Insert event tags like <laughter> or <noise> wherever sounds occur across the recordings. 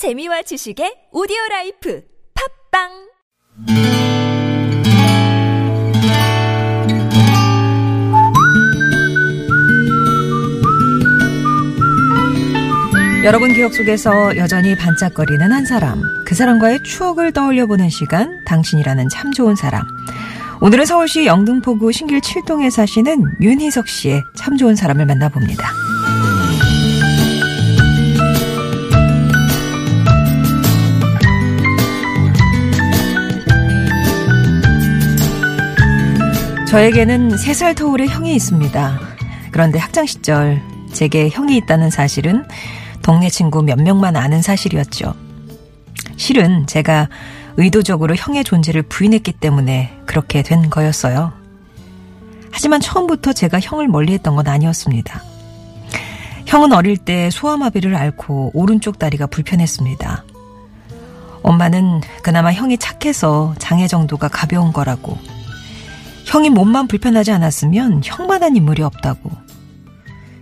재미와 지식의 오디오 라이프 팟빵 여러분 기억 속에서 여전히 반짝거리는 한 사람. 그 사람과의 추억을 떠올려 보는 시간, 당신이라는 참 좋은 사람. 오늘은 서울시 영등포구 신길 7동에 사시는 윤희석 씨의 참 좋은 사람을 만나봅니다. 저에게는 3살 터울의 형이 있습니다. 그런데 학창 시절 제게 형이 있다는 사실은 동네 친구 몇 명만 아는 사실이었죠. 실은 제가 의도적으로 형의 존재를 부인했기 때문에 그렇게 된 거였어요. 하지만 처음부터 제가 형을 멀리했던 건 아니었습니다. 형은 어릴 때 소아마비를 앓고 오른쪽 다리가 불편했습니다. 엄마는 그나마 형이 착해서 장애 정도가 가벼운 거라고. 형이 몸만 불편하지 않았으면 형만한 인물이 없다고.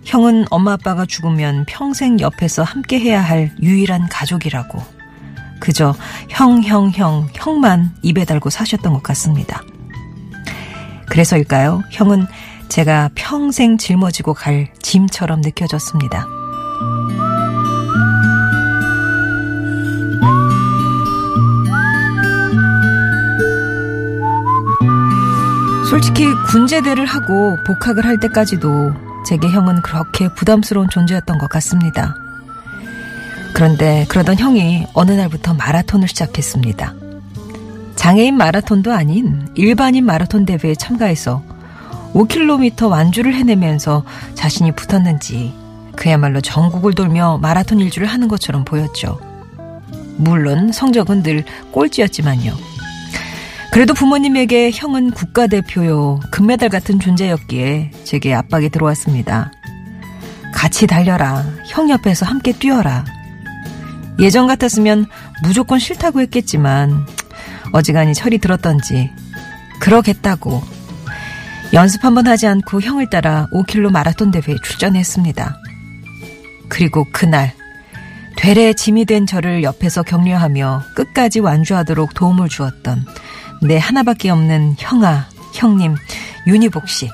형은 엄마 아빠가 죽으면 평생 옆에서 함께 해야 할 유일한 가족이라고. 그저 형, 형, 형, 형만 입에 달고 사셨던 것 같습니다. 그래서일까요? 형은 제가 평생 짊어지고 갈 짐처럼 느껴졌습니다. 솔직히 군제대를 하고 복학을 할 때까지도 제게 형은 그렇게 부담스러운 존재였던 것 같습니다. 그런데 그러던 형이 어느 날부터 마라톤을 시작했습니다. 장애인 마라톤도 아닌 일반인 마라톤 대회에 참가해서 5km 완주를 해내면서 자신이 붙었는지 그야말로 전국을 돌며 마라톤 일주를 하는 것처럼 보였죠. 물론 성적은 늘 꼴찌였지만요. 그래도 부모님에게 형은 국가대표요, 금메달 같은 존재였기에 제게 압박이 들어왔습니다. 같이 달려라. 형 옆에서 함께 뛰어라. 예전 같았으면 무조건 싫다고 했겠지만, 어지간히 철이 들었던지, 그러겠다고. 연습 한번 하지 않고 형을 따라 5킬로 마라톤 대회에 출전했습니다. 그리고 그날, 되레 짐이 된 저를 옆에서 격려하며 끝까지 완주하도록 도움을 주었던 내 하나밖에 없는 형아, 형님, 윤희복 씨.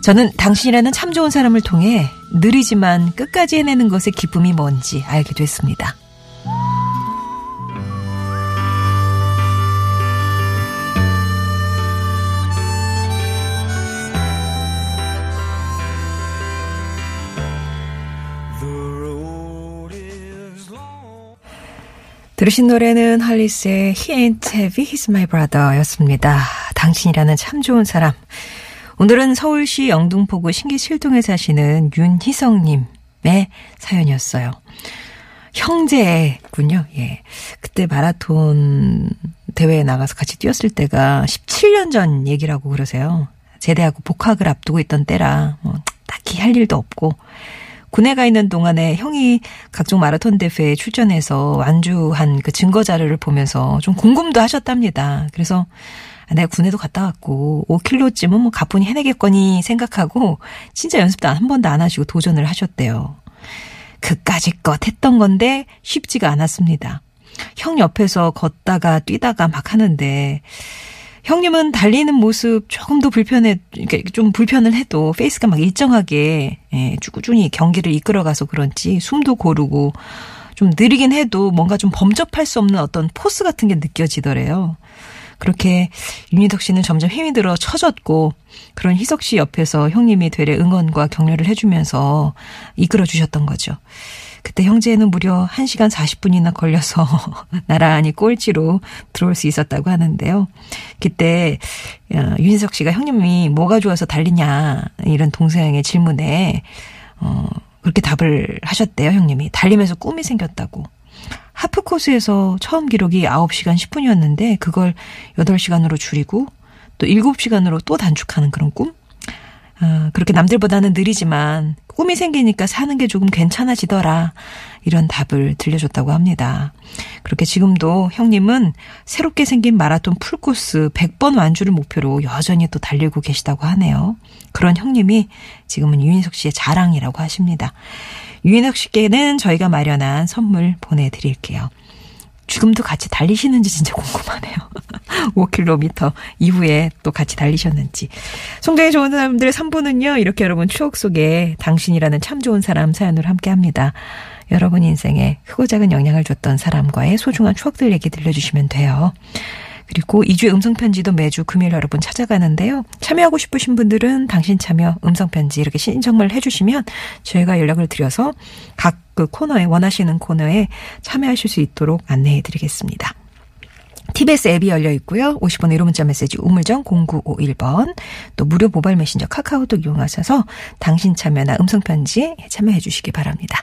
저는 당신이라는 참 좋은 사람을 통해 느리지만 끝까지 해내는 것의 기쁨이 뭔지 알게 됐습니다. 들으신 노래는 할리스의 He Ain't Heavy, He's My Brother 였습니다. 당신이라는 참 좋은 사람. 오늘은 서울시 영등포구 신기실동에 사시는 윤희성님의 사연이었어요. 형제군요. 예. 그때 마라톤 대회에 나가서 같이 뛰었을 때가 17년 전 얘기라고 그러세요. 제대하고 복학을 앞두고 있던 때라, 뭐, 딱히 할 일도 없고, 군에 가 있는 동안에 형이 각종 마라톤 대회에 출전해서 완주한 그 증거 자료를 보면서 좀 궁금도 하셨답니다. 그래서 아, 내가 군에도 갔다 왔고 5킬로쯤은 뭐 가뿐히 해내겠거니 생각하고 진짜 연습도 한 번도 안 하시고 도전을 하셨대요. 그까짓것 했던 건데 쉽지가 않았습니다. 형 옆에서 걷다가 뛰다가 막 하는데 형님은 달리는 모습 조금 더 불편해, 좀 불편을 해도 페이스가 막 일정하게, 예, 꾸준히 경기를 이끌어가서 그런지 숨도 고르고 좀 느리긴 해도 뭔가 좀 범접할 수 없는 어떤 force 같은 게 느껴지더래요. 그렇게 윤희석 씨는 점점 힘이 들어 처졌고 그런 희석 씨 옆에서 형님이 되레 응원과 격려를 해주면서 이끌어 주셨던 거죠. 그때 형제는 무려 1시간 40분이나 걸려서 <laughs> 나란히 꼴찌로 들어올 수 있었다고 하는데요. 그때 어, 윤석 씨가 형님이 뭐가 좋아서 달리냐 이런 동생의 질문에 어 그렇게 답을 하셨대요, 형님이. 달리면서 꿈이 생겼다고. 하프 코스에서 처음 기록이 9시간 10분이었는데 그걸 8시간으로 줄이고 또 7시간으로 또 단축하는 그런 꿈? 어, 그렇게 남들보다는 느리지만 꿈이 생기니까 사는 게 조금 괜찮아지더라. 이런 답을 들려줬다고 합니다. 그렇게 지금도 형님은 새롭게 생긴 마라톤 풀코스 100번 완주를 목표로 여전히 또 달리고 계시다고 하네요. 그런 형님이 지금은 유인석 씨의 자랑이라고 하십니다. 유인석 씨께는 저희가 마련한 선물 보내드릴게요. 지금도 같이 달리시는지 진짜 궁금하네요. <laughs> 5km 이후에 또 같이 달리셨는지. 송정이 좋은 사람들의 3부는요, 이렇게 여러분 추억 속에 당신이라는 참 좋은 사람 사연을 함께 합니다. 여러분 인생에 크고 작은 영향을 줬던 사람과의 소중한 추억들 얘기 들려주시면 돼요. 그리고 2주의 음성편지도 매주 금요일 여러분 찾아가는데요. 참여하고 싶으신 분들은 당신 참여 음성편지 이렇게 신청을 해주시면 저희가 연락을 드려서 각 그 코너에 원하시는 코너에 참여하실 수 있도록 안내해 드리겠습니다. TBS 앱이 열려 있고요. 50번 1호 문자 메시지 우물정 0951번 또 무료 모바일 메신저 카카오톡 이용하셔서 당신 참여나 음성편지 참여해 주시기 바랍니다.